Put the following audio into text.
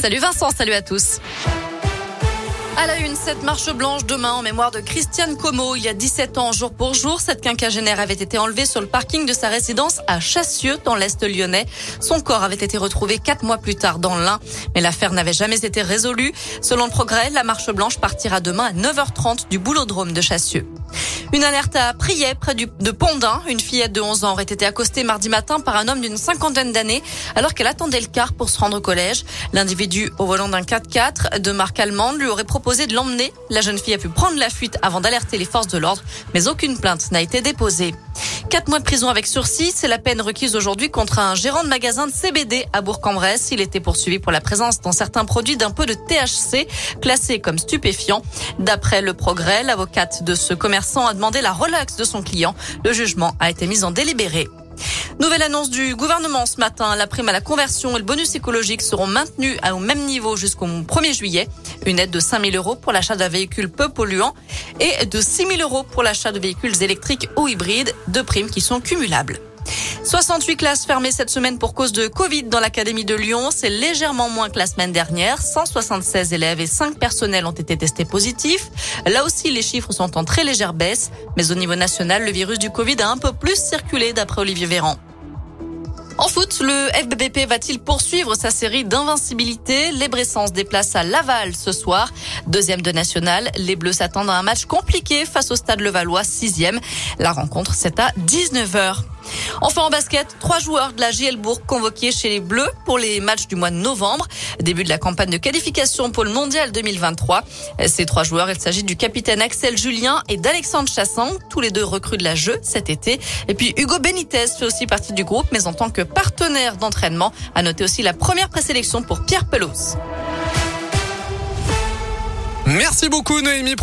Salut Vincent, salut à tous. À la une, cette marche blanche demain en mémoire de Christiane Como. Il y a 17 ans, jour pour jour, cette quinquagénaire avait été enlevée sur le parking de sa résidence à Chassieux, dans l'Est lyonnais. Son corps avait été retrouvé quatre mois plus tard dans l'Ain, mais l'affaire n'avait jamais été résolue. Selon le progrès, la marche blanche partira demain à 9h30 du boulodrome de Chassieux. Une alerte à Priet, près de Pondin. Une fillette de 11 ans aurait été accostée mardi matin par un homme d'une cinquantaine d'années alors qu'elle attendait le car pour se rendre au collège. L'individu, au volant d'un 4x4 de marque allemande, lui aurait proposé de l'emmener. La jeune fille a pu prendre la fuite avant d'alerter les forces de l'ordre, mais aucune plainte n'a été déposée. Quatre mois de prison avec sursis, c'est la peine requise aujourd'hui contre un gérant de magasin de CBD à Bourg-en-Bresse. Il était poursuivi pour la présence dans certains produits d'un peu de THC, classé comme stupéfiant. D'après le progrès, l'avocate de ce commerçant a demandé la relaxe de son client. Le jugement a été mis en délibéré. Nouvelle annonce du gouvernement ce matin. La prime à la conversion et le bonus écologique seront maintenus au même niveau jusqu'au 1er juillet. Une aide de 5 000 euros pour l'achat d'un véhicule peu polluant et de 6 000 euros pour l'achat de véhicules électriques ou hybrides, deux primes qui sont cumulables. 68 classes fermées cette semaine pour cause de Covid dans l'Académie de Lyon. C'est légèrement moins que la semaine dernière. 176 élèves et 5 personnels ont été testés positifs. Là aussi, les chiffres sont en très légère baisse. Mais au niveau national, le virus du Covid a un peu plus circulé d'après Olivier Véran. En foot, le FBBP va-t-il poursuivre sa série d'invincibilité? Les Bressans se déplacent à Laval ce soir. Deuxième de national, les Bleus s'attendent à un match compliqué face au Stade Levallois, sixième. La rencontre, c'est à 19h. Enfin en basket, trois joueurs de la JL Bourg convoqués chez les Bleus pour les matchs du mois de novembre. Début de la campagne de qualification pour le Mondial 2023. Ces trois joueurs, il s'agit du capitaine Axel Julien et d'Alexandre Chassan, tous les deux recrues de la jeu cet été. Et puis Hugo Benitez fait aussi partie du groupe, mais en tant que partenaire d'entraînement. À noter aussi la première présélection pour Pierre Pelos. Merci beaucoup Noémie.